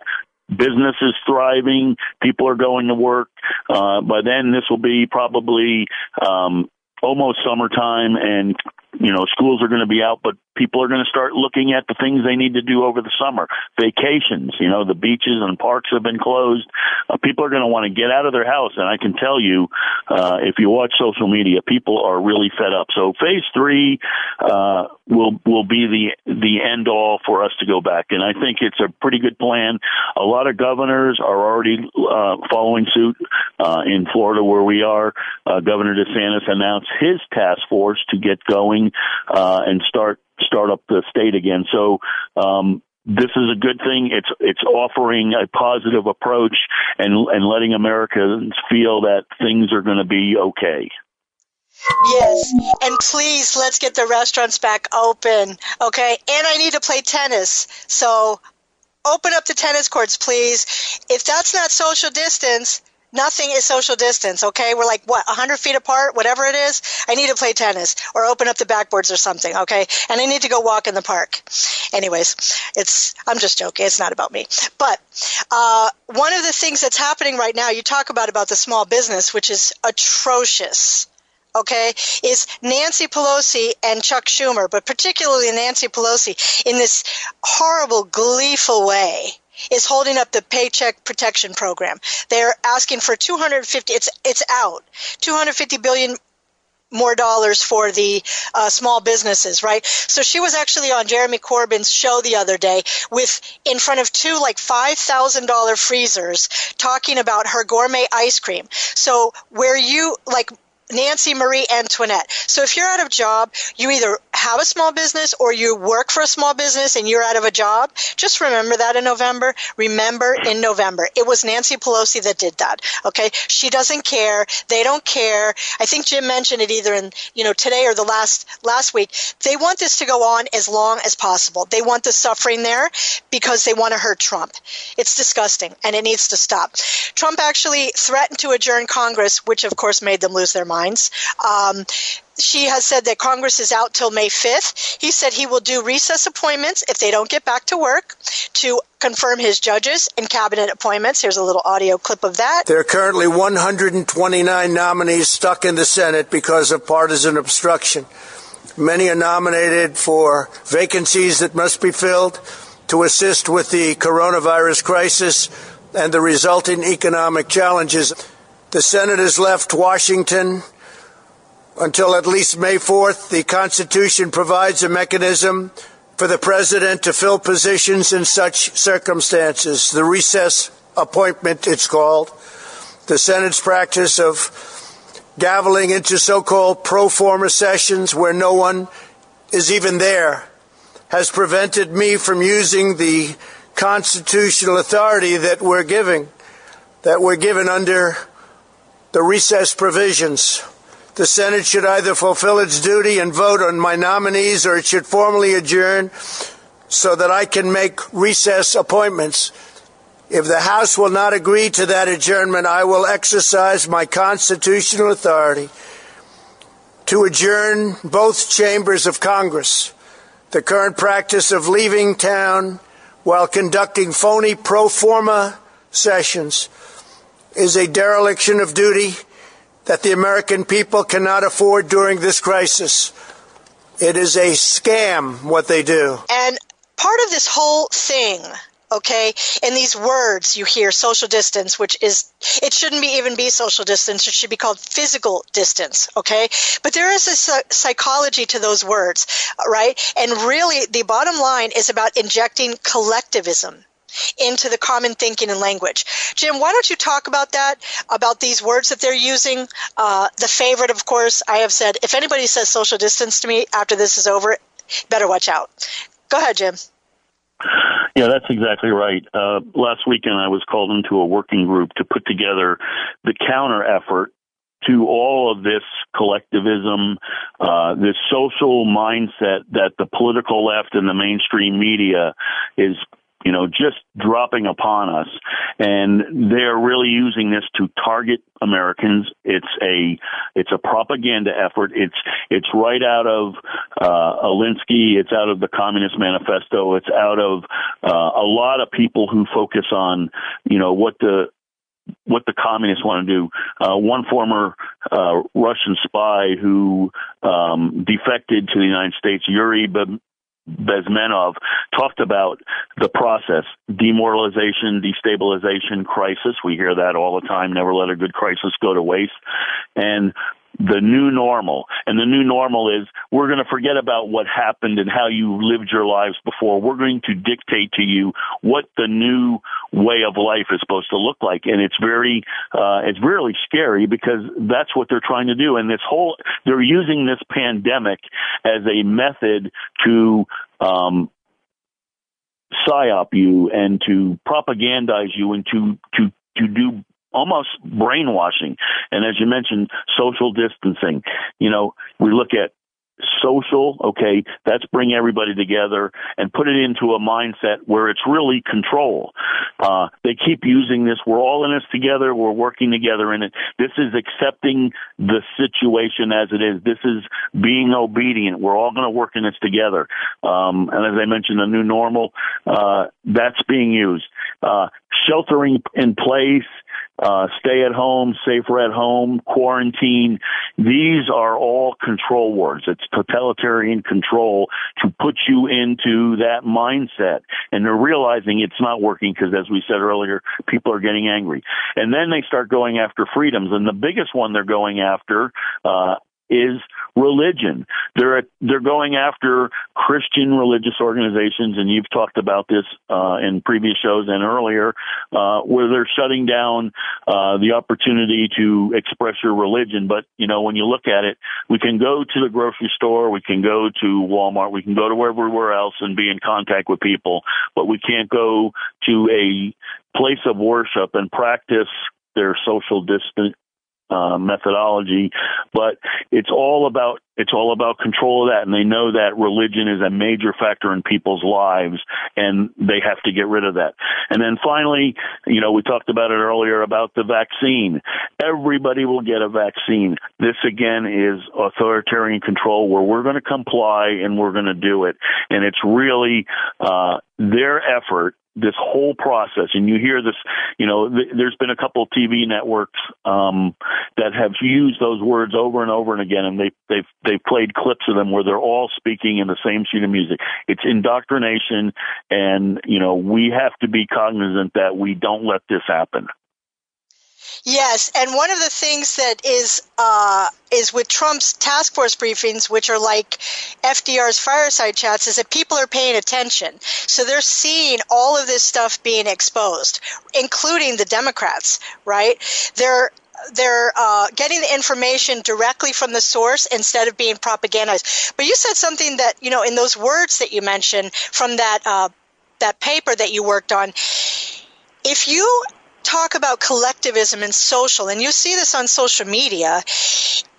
business is thriving, people are going to work. Uh, by then, this will be probably um, almost summertime, and you know schools are going to be out, but people are going to start looking at the things they need to do over the summer. Vacations, you know, the beaches and parks have been closed. Uh, people are going to want to get out of their house, and I can tell you, uh, if you watch social media, people are really fed up. So phase three uh, will will be the the end all for us to go back, and I think it's a pretty good plan. A lot of governors are already uh, following suit. Uh, in Florida, where we are, uh, Governor DeSantis announced his task force to get going uh, and start start up the state again. So um, this is a good thing. It's it's offering a positive approach and and letting Americans feel that things are going to be okay. Yes, and please let's get the restaurants back open, okay? And I need to play tennis, so open up the tennis courts, please. If that's not social distance, Nothing is social distance, okay? We're like, what, 100 feet apart, whatever it is? I need to play tennis or open up the backboards or something, okay? And I need to go walk in the park. Anyways, it's, I'm just joking. It's not about me. But, uh, one of the things that's happening right now, you talk about, about the small business, which is atrocious okay, is Nancy Pelosi and Chuck Schumer, but particularly Nancy Pelosi, in this horrible, gleeful way, is holding up the Paycheck Protection Program. They're asking for 250. It's it's out. 250 billion more dollars for the uh, small businesses, right? So she was actually on Jeremy Corbyn's show the other day with in front of two like five thousand dollar freezers talking about her gourmet ice cream. So where you like Nancy Marie Antoinette. So if you're out of job, you either have a small business or you work for a small business and you're out of a job, just remember that in November. Remember in November. It was Nancy Pelosi that did that. Okay. She doesn't care. They don't care. I think Jim mentioned it either in, you know, today or the last, last week. They want this to go on as long as possible. They want the suffering there because they want to hurt Trump. It's disgusting and it needs to stop. Trump actually threatened to adjourn Congress, which of course made them lose their minds. Um, she has said that Congress is out till May 5th. He said he will do recess appointments if they don't get back to work to confirm his judges and cabinet appointments. Here's a little audio clip of that. There are currently 129 nominees stuck in the Senate because of partisan obstruction. Many are nominated for vacancies that must be filled to assist with the coronavirus crisis and the resulting economic challenges. The Senate has left Washington until at least May 4th. The Constitution provides a mechanism for the President to fill positions in such circumstances. The recess appointment, it's called. The Senate's practice of gaveling into so called pro forma sessions where no one is even there has prevented me from using the constitutional authority that we're giving, that we're given under the recess provisions. The Senate should either fulfill its duty and vote on my nominees or it should formally adjourn so that I can make recess appointments. If the House will not agree to that adjournment, I will exercise my constitutional authority to adjourn both chambers of Congress. The current practice of leaving town while conducting phony pro forma sessions is a dereliction of duty that the American people cannot afford during this crisis. It is a scam what they do. And part of this whole thing okay in these words you hear social distance which is it shouldn't be even be social distance it should be called physical distance okay but there is a psychology to those words right and really the bottom line is about injecting collectivism into the common thinking and language. Jim, why don't you talk about that, about these words that they're using? Uh, the favorite, of course, I have said, if anybody says social distance to me after this is over, better watch out. Go ahead, Jim. Yeah, that's exactly right. Uh, last weekend, I was called into a working group to put together the counter effort to all of this collectivism, uh, this social mindset that the political left and the mainstream media is you know, just dropping upon us. And they're really using this to target Americans. It's a, it's a propaganda effort. It's, it's right out of, uh, Alinsky. It's out of the Communist Manifesto. It's out of, uh, a lot of people who focus on, you know, what the, what the communists want to do. Uh, one former uh, Russian spy who um, defected to the United States, Yuri Bezmenov talked about the process, demoralization, destabilization, crisis. We hear that all the time. Never let a good crisis go to waste. And the new normal. And the new normal is we're going to forget about what happened and how you lived your lives before. We're going to dictate to you what the new way of life is supposed to look like. And it's very, uh, it's really scary because that's what they're trying to do. And this whole, they're using this pandemic as a method to, um, psyop you and to propagandize you and to, to, to do almost brainwashing. And as you mentioned, social distancing. You know, we look at social, okay, that's bring everybody together and put it into a mindset where it's really control. Uh, they keep using this. We're all in this together. We're working together in it. This is accepting the situation as it is. This is being obedient. We're all going to work in this together. Um, and as I mentioned, the new normal, uh, that's being used. Uh, sheltering in place, uh, stay at home, safer at home, quarantine. These are all control words. It's totalitarian control to put you into that mindset. And they're realizing it's not working because as we said earlier, people are getting angry. And then they start going after freedoms. And the biggest one they're going after, uh, is religion. They're they're going after Christian religious organizations, and you've talked about this uh, in previous shows and earlier, uh, where they're shutting down uh, the opportunity to express your religion. But you know, when you look at it, we can go to the grocery store, we can go to Walmart, we can go to everywhere else and be in contact with people, but we can't go to a place of worship and practice their social distance uh, methodology, but it's all about it's all about control of that, and they know that religion is a major factor in people's lives, and they have to get rid of that. And then finally, you know, we talked about it earlier about the vaccine. Everybody will get a vaccine. This again is authoritarian control where we're going to comply and we're going to do it, and it's really uh, their effort this whole process, and you hear this, you know, th- there's been a couple of TV networks um, that have used those words over and over and again, and they they've they've played clips of them where they're all speaking in the same sheet of music. It's indoctrination, and you know, we have to be cognizant that we don't let this happen. Yes, and one of the things that is uh, is with Trump's task force briefings, which are like FDR's fireside chats, is that people are paying attention. So they're seeing all of this stuff being exposed, including the Democrats. Right? They're they're uh, getting the information directly from the source instead of being propagandized. But you said something that you know in those words that you mentioned from that uh, that paper that you worked on. If you talk about collectivism and social, and you see this on social media,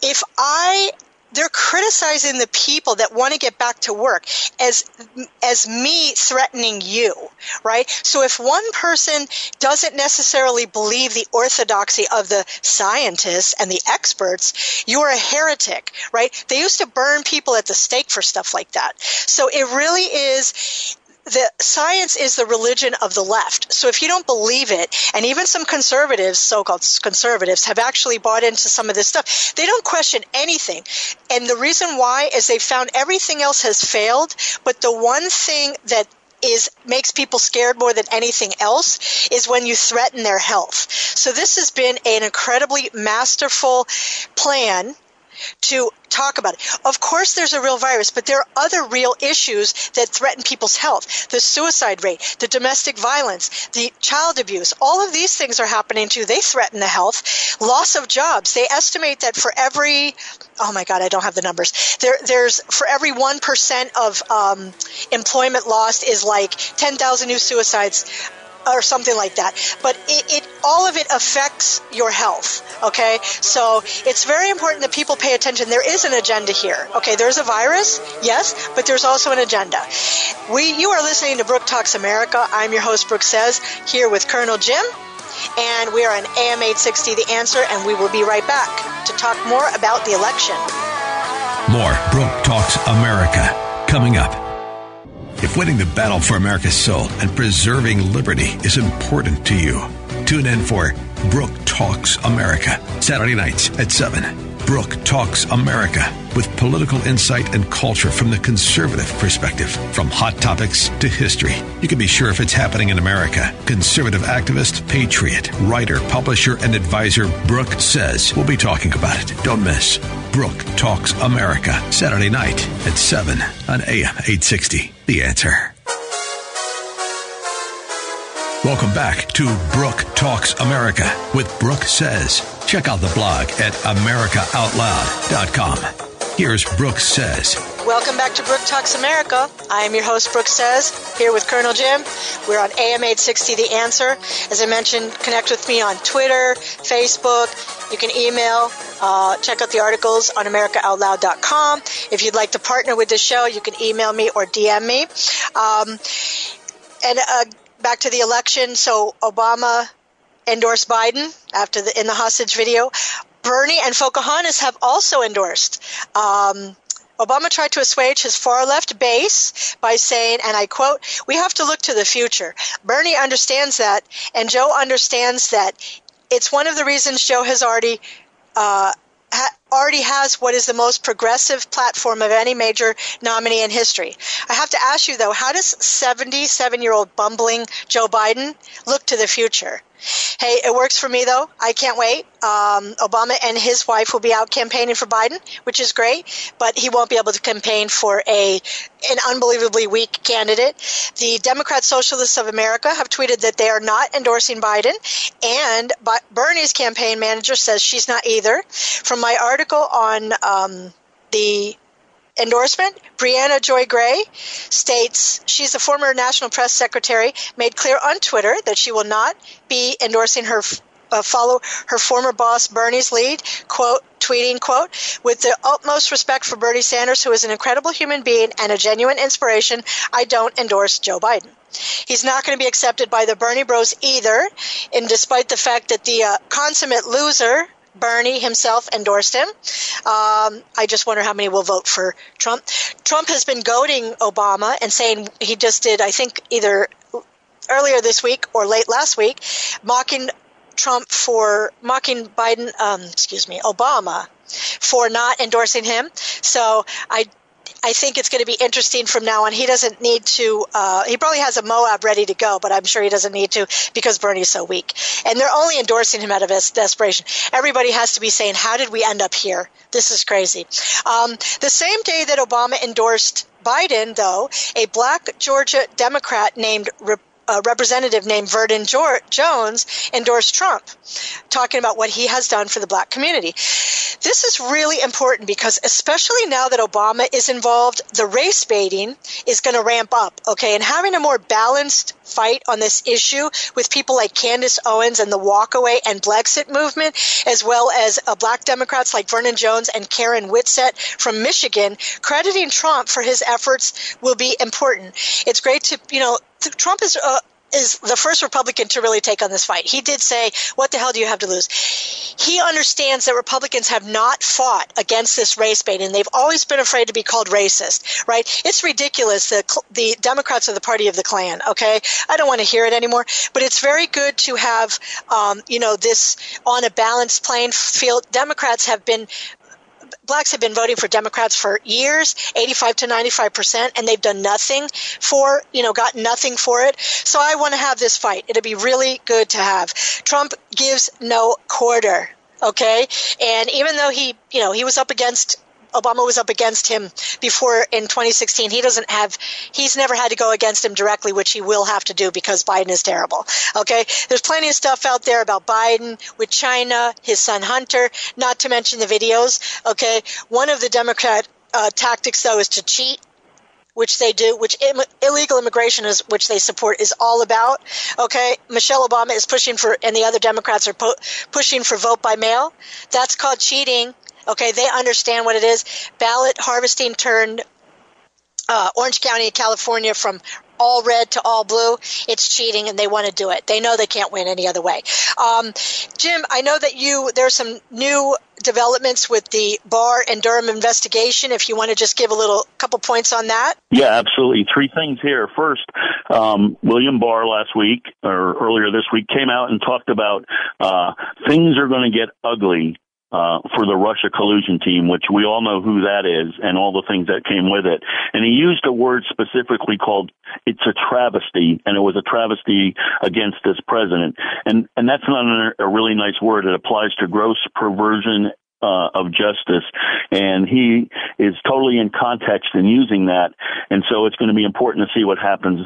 if I they're criticizing the people that want to get back to work as as me threatening you right? So if one person doesn't necessarily believe the orthodoxy of the scientists and the experts you're a heretic right? They used to burn people at the stake for stuff like that. So it really is the science is the religion of the left. So if you don't believe it, and even some conservatives, so-called conservatives, have actually bought into some of this stuff, they don't question anything. And the reason why is they found everything else has failed, but the one thing that is makes people scared more than anything else is when you threaten their health. So this has been an incredibly masterful plan to talk about it. Of course, there's a real virus, but there are other real issues that threaten people's health. The suicide rate, the domestic violence, the child abuse, all of these things are happening too. They threaten the health. Loss of jobs. They estimate that for every, oh my God, I don't have the numbers. There, there's for every 1% of um, employment lost is like 10,000 new suicides or something like that. But it, it, all of it affects your health. Okay, so it's very important that people pay attention. There is an agenda here. Okay, there's a virus, yes, but there's also an agenda. We, you are listening to Brooke Talks America. I'm your host, Brooke Says, here with Colonel Jim. And we are on AM 860 The Answer, and we will be right back to talk more about the election. More Brooke Talks America coming up. If winning the battle for America's soul and preserving liberty is important to you, tune in for Brooke Talks America, Saturday nights at 7. Brooke Talks America with political insight and culture from the conservative perspective, from hot topics to history. You can be sure if it's happening in America. Conservative activist, patriot, writer, publisher, and advisor Brooke says we'll be talking about it. Don't miss Brooke Talks America, Saturday night at 7 on AM 860. The answer. Welcome back to Brooke Talks America with Brooke Says. Check out the blog at AmericaOutloud.com. Here's Brooke Says. Welcome back to Brooke Talks America. I am your host, Brooke Says, here with Colonel Jim. We're on AM 860 The Answer. As I mentioned, connect with me on Twitter, Facebook. You can email, uh, check out the articles on AmericaOutloud.com. If you'd like to partner with the show, you can email me or DM me. Um, and uh, back to the election. So Obama endorsed Biden after the in the hostage video. Bernie and Pocahontas have also endorsed. Um, Obama tried to assuage his far left base by saying, and I quote, We have to look to the future. Bernie understands that, and Joe understands that. It's one of the reasons Joe has already uh, already has what is the most progressive platform of any major nominee in history. I have to ask you though, how does 77 year old bumbling Joe Biden look to the future? Hey, it works for me though. I can't wait. Um, Obama and his wife will be out campaigning for Biden, which is great, but he won't be able to campaign for a an unbelievably weak candidate. The Democrat Socialists of America have tweeted that they are not endorsing Biden, and Bernie's campaign manager says she's not either. From my article on um, the endorsement, Briahna Joy Gray states she's a former national press secretary, made clear on Twitter that she will not be endorsing her uh, follow her former boss Bernie's lead, quote, tweeting, quote, with the utmost respect for Bernie Sanders, who is an incredible human being and a genuine inspiration, I don't endorse Joe Biden. He's not going to be accepted by the Bernie bros either, and despite the fact that the uh, consummate loser, Bernie himself endorsed him. Um, I just wonder how many will vote for Trump. Trump has been goading Obama and saying he just did, I think, either earlier this week or late last week, mocking Trump for mocking Biden, um, excuse me, Obama for not endorsing him. So I I think it's going to be interesting from now on. He doesn't need to. Uh, he probably has a Moab ready to go, but I'm sure he doesn't need to because Bernie's so weak. And they're only endorsing him out of desperation. Everybody has to be saying, "How did we end up here? This is crazy." Um, the same day that Obama endorsed Biden, though, a black Georgia Democrat named a representative named Vernon Jones endorsed Trump, talking about what he has done for the black community. This is really important because, especially now that Obama is involved, the race baiting is going to ramp up, okay? And having a more balanced fight on this issue with people like Candace Owens and the Walkaway and Blexit movement, as well as uh, black Democrats like Vernon Jones and Karen Whitsett from Michigan, crediting Trump for his efforts will be important. It's great to, you know, Trump is uh, is the first Republican to really take on this fight. He did say, "What the hell do you have to lose?" He understands that Republicans have not fought against this race bait, and they've always been afraid to be called racist. Right? It's ridiculous that the Democrats are the party of the Klan. Okay, I don't want to hear it anymore. But it's very good to have, um, you know, this on a balanced playing field. Democrats have been blacks have been voting for Democrats for years, 85 to 95 percent, and they've done nothing for, you know, got nothing for it. So I want to have this fight. It'd be really good to have. Trump gives no quarter. Okay. And even though he, you know, he was up against Obama was up against him before in 2016. He doesn't have, he's never had to go against him directly, which he will have to do because Biden is terrible. Okay. There's plenty of stuff out there about Biden with China, his son Hunter, not to mention the videos. Okay. One of the Democrat uh, tactics, though, is to cheat which they do, which Im- illegal immigration is, which they support, is all about. Okay, Michelle Obama is pushing for, and the other Democrats are po- pushing for vote by mail. That's called cheating. Okay, they understand what it is. Ballot harvesting turned uh, Orange County, California, from all red to all blue. It's cheating, and they want to do it. They know they can't win any other way. Um, Jim, I know that you there's some new developments with the Barr and Durham investigation. If you want to just give a little couple points on that. Yeah, absolutely. Three things here. First, um, William Barr last week or earlier this week came out and talked about uh, things are going to get ugly uh, for the Russia collusion team, which we all know who that is and all the things that came with it. And he used a word specifically called "it's a travesty," and it was a travesty against this president. And and that's not a, a really nice word. It applies to gross perversion uh, of justice, and he is totally in context in using that. And so it's going to be important to see what happens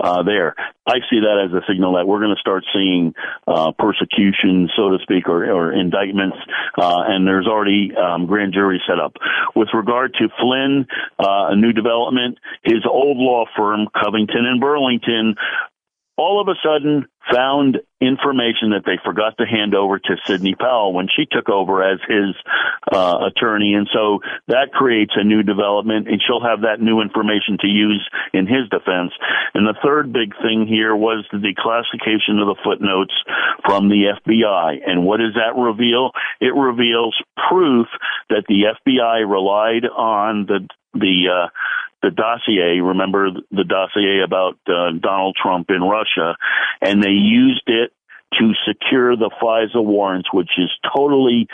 uh, there. I see that as a signal that we're going to start seeing uh, persecution, so to speak, or, or indictments, uh, and there's already um, grand jury set up. With regard to Flynn, uh, a new development, his old law firm, Covington and Burlington, all of a sudden found information that they forgot to hand over to Sidney Powell when she took over as his uh, attorney. And so that creates a new development, and she'll have that new information to use in his defense. And the third big thing here was the declassification of the footnotes from the FBI. And what does that reveal? It reveals proof that the FBI relied on the the uh, the dossier. Remember the dossier about uh, Donald Trump in Russia, and they used it to secure the FISA warrants, which is totally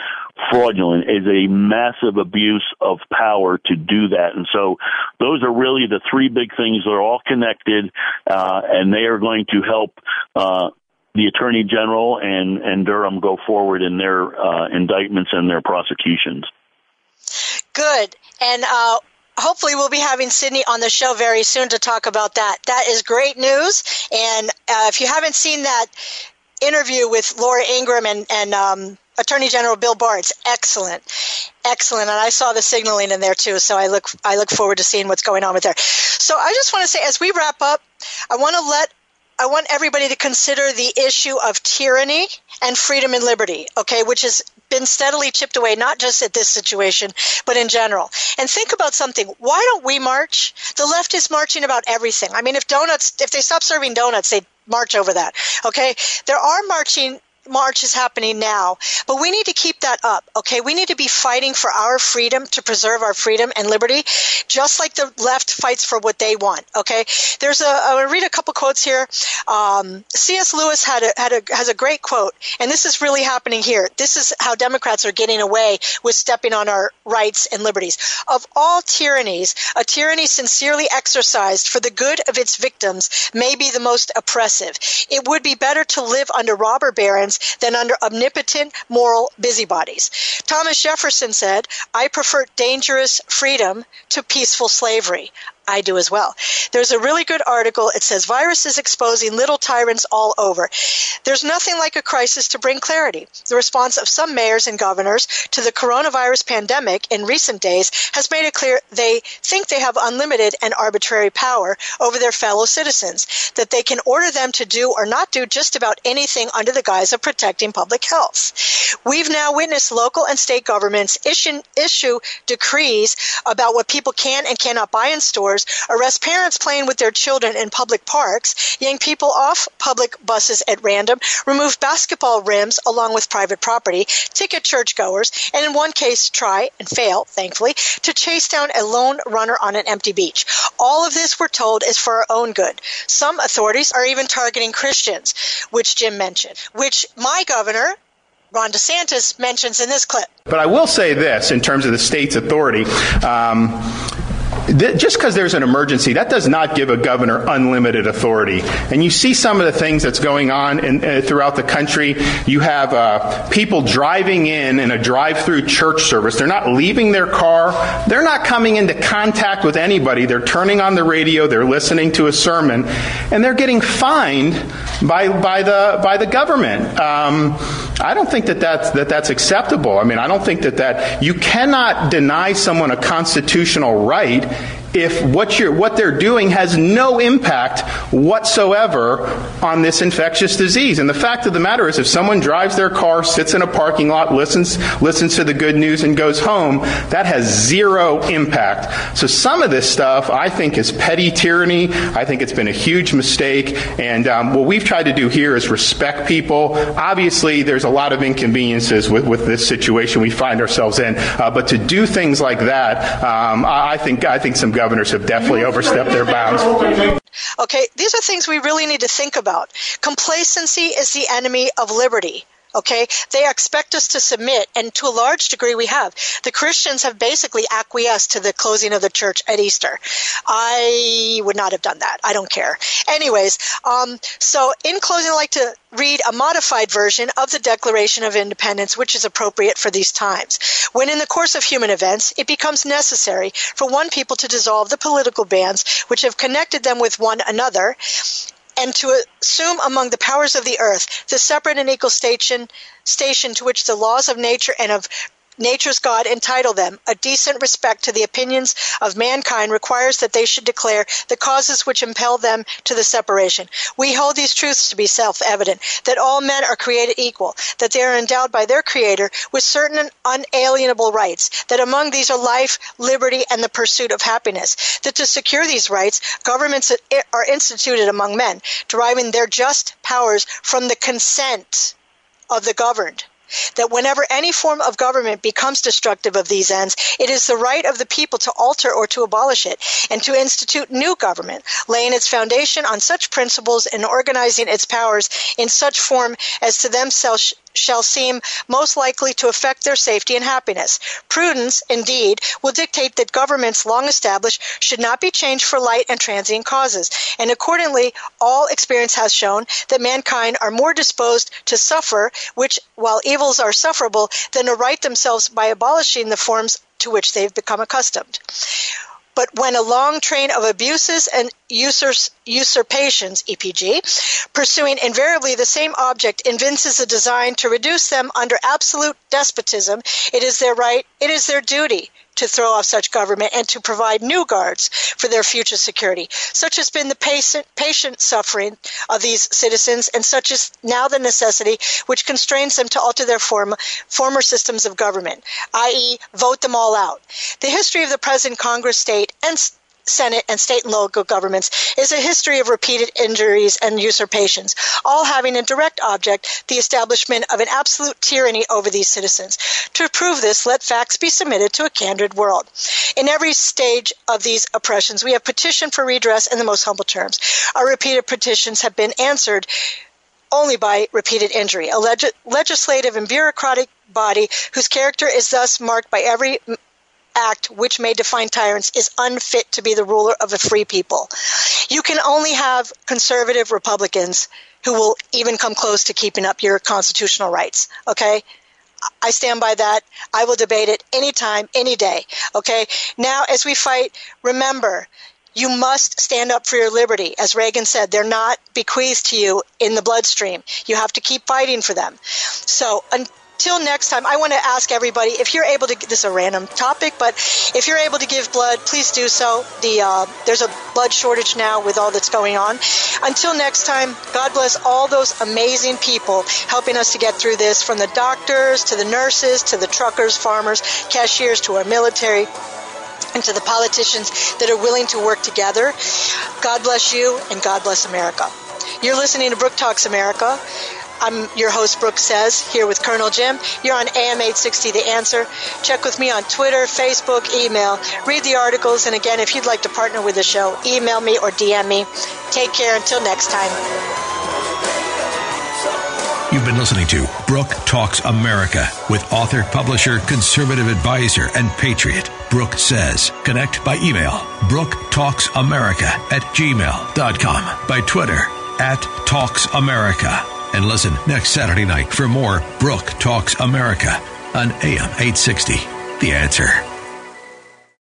fraudulent, is a massive abuse of power to do that. And so those are really the three big things. They're all connected, uh, and they are going to help, uh, the attorney general and, and Durham go forward in their, uh, indictments and their prosecutions. Good. And, uh, hopefully we'll be having Sidney on the show very soon to talk about that. That is great news. And uh, if you haven't seen that interview with Laura Ingraham and, and um, Attorney General Bill Barr, it's excellent, excellent. And I saw the signaling in there too. So I look I look forward to seeing what's going on with there. So I just want to say, as we wrap up, I want to let I want everybody to consider the issue of tyranny and freedom and liberty, okay, which has been steadily chipped away, not just at this situation, but in general. And think about something. Why don't we march? The left is marching about everything. I mean, if donuts, if they stop serving donuts, they march over that, okay? There are marching march is happening now, but we need to keep that up, okay? We need to be fighting for our freedom to preserve our freedom and liberty, just like the left fights for what they want, okay? There's a, I'll read a couple quotes here. Um, C.S. Lewis had a, had a, has a great quote, and this is really happening here. This is how Democrats are getting away with stepping on our rights and liberties. Of all tyrannies, a tyranny sincerely exercised for the good of its victims may be the most oppressive. It would be better to live under robber barons than under omnipotent moral busybodies. Thomas Jefferson said, I prefer dangerous freedom to peaceful slavery. I do as well. There's a really good article. It says viruses exposing little tyrants all over. There's nothing like a crisis to bring clarity. The response of some mayors and governors to the coronavirus pandemic in recent days has made it clear they think they have unlimited and arbitrary power over their fellow citizens, that they can order them to do or not do just about anything under the guise of protecting public health. We've now witnessed local and state governments issue, issue decrees about what people can and cannot buy in stores arrest parents playing with their children in public parks, yank people off public buses at random, remove basketball rims along with private property, ticket churchgoers, and in one case try and fail, thankfully, to chase down a lone runner on an empty beach. All of this, we're told, is for our own good. Some authorities are even targeting Christians, which Jim mentioned, which my governor, Ron DeSantis mentions in this clip. But I will say this in terms of the state's authority. Um, just because there's an emergency, that does not give a governor unlimited authority. And you see some of the things that's going on in, uh, throughout the country. You have uh, people driving in in a drive-through church service. They're not leaving their car. They're not coming into contact with anybody. They're turning on the radio. They're listening to a sermon, and they're getting fined by by the by the government. Um, I don't think that that's, that that's acceptable. I mean, I don't think that that you cannot deny someone a constitutional right if what, you're, what they're doing has no impact whatsoever on this infectious disease. And the fact of the matter is, if someone drives their car, sits in a parking lot, listens, listens to the good news, and goes home, that has zero impact. So some of this stuff I think is petty tyranny. I think it's been a huge mistake. And um, what we've tried to do here is respect people. Obviously, there's a lot of inconveniences with, with this situation we find ourselves in. Uh, but to do things like that, um, I think I think some governors governors have definitely overstepped their bounds. Okay, these are things we really need to think about. Complacency is the enemy of liberty. Okay, they expect us to submit, and to a large degree, we have. The Christians have basically acquiesced to the closing of the church at Easter. I would not have done that. I don't care. Anyways, um, so in closing, I'd like to read a modified version of the Declaration of Independence, which is appropriate for these times. When in the course of human events, it becomes necessary for one people to dissolve the political bands which have connected them with one another and to assume among the powers of the earth the separate and equal station station to which the laws of nature and of nature's God entitle them, a decent respect to the opinions of mankind requires that they should declare the causes which impel them to the separation. We hold these truths to be self evident that all men are created equal, that they are endowed by their Creator with certain unalienable rights, that among these are life, liberty, and the pursuit of happiness, that to secure these rights, governments are instituted among men, deriving their just powers from the consent of the governed that whenever any form of government becomes destructive of these ends, it is the right of the people to alter or to abolish it, and to institute new government, laying its foundation on such principles and organizing its powers in such form as to themselves shall seem most likely to affect their safety and happiness. Prudence, indeed, will dictate that governments long established should not be changed for light and transient causes, and accordingly, all experience has shown that mankind are more disposed to suffer, which, while evils are sufferable, than to right themselves by abolishing the forms to which they've become accustomed. But when a long train of abuses and usurpations, EPG, pursuing invariably the same object, evinces a design to reduce them under absolute despotism, it is their right, it is their duty to throw off such government and to provide new guards for their future security. Such has been the patient, patient suffering of these citizens, and such is now the necessity which constrains them to alter their form, former systems of government, i.e., vote them all out. The history of the present Congress state and Senate, and state and local governments is a history of repeated injuries and usurpations, all having a direct object the establishment of an absolute tyranny over these citizens. To prove this, let facts be submitted to a candid world. In every stage of these oppressions, we have petitioned for redress in the most humble terms. Our repeated petitions have been answered only by repeated injury. A leg- legislative and bureaucratic body whose character is thus marked by every act which may define tyrants is unfit to be the ruler of a free people. You can only have conservative Republicans who will even come close to keeping up your constitutional rights. Okay? I stand by that. I will debate it anytime, any day. Okay? Now, as we fight, remember, you must stand up for your liberty. As Reagan said, they're not bequeathed to you in the bloodstream. You have to keep fighting for them. So, until next time, I want to ask everybody if you're able to. This is a random topic, but if you're able to give blood, please do so. The uh, there's a blood shortage now with all that's going on. Until next time, God bless all those amazing people helping us to get through this, from the doctors to the nurses to the truckers, farmers, cashiers to our military and to the politicians that are willing to work together. God bless you and God bless America. You're listening to Brooke Talks America. I'm your host, Brooke Says, here with Colonel Jim. You're on AM 860 The Answer. Check with me on Twitter, Facebook, email. Read the articles. And again, if you'd like to partner with the show, email me or DM me. Take care until next time. You've been listening to Brooke Talks America with author, publisher, conservative advisor, and patriot, Brooke Says. Connect by email, Brooke Talks America at gmail.com, by Twitter, at Talks America. And listen next Saturday night for more Brooke Talks America on AM 860. The answer.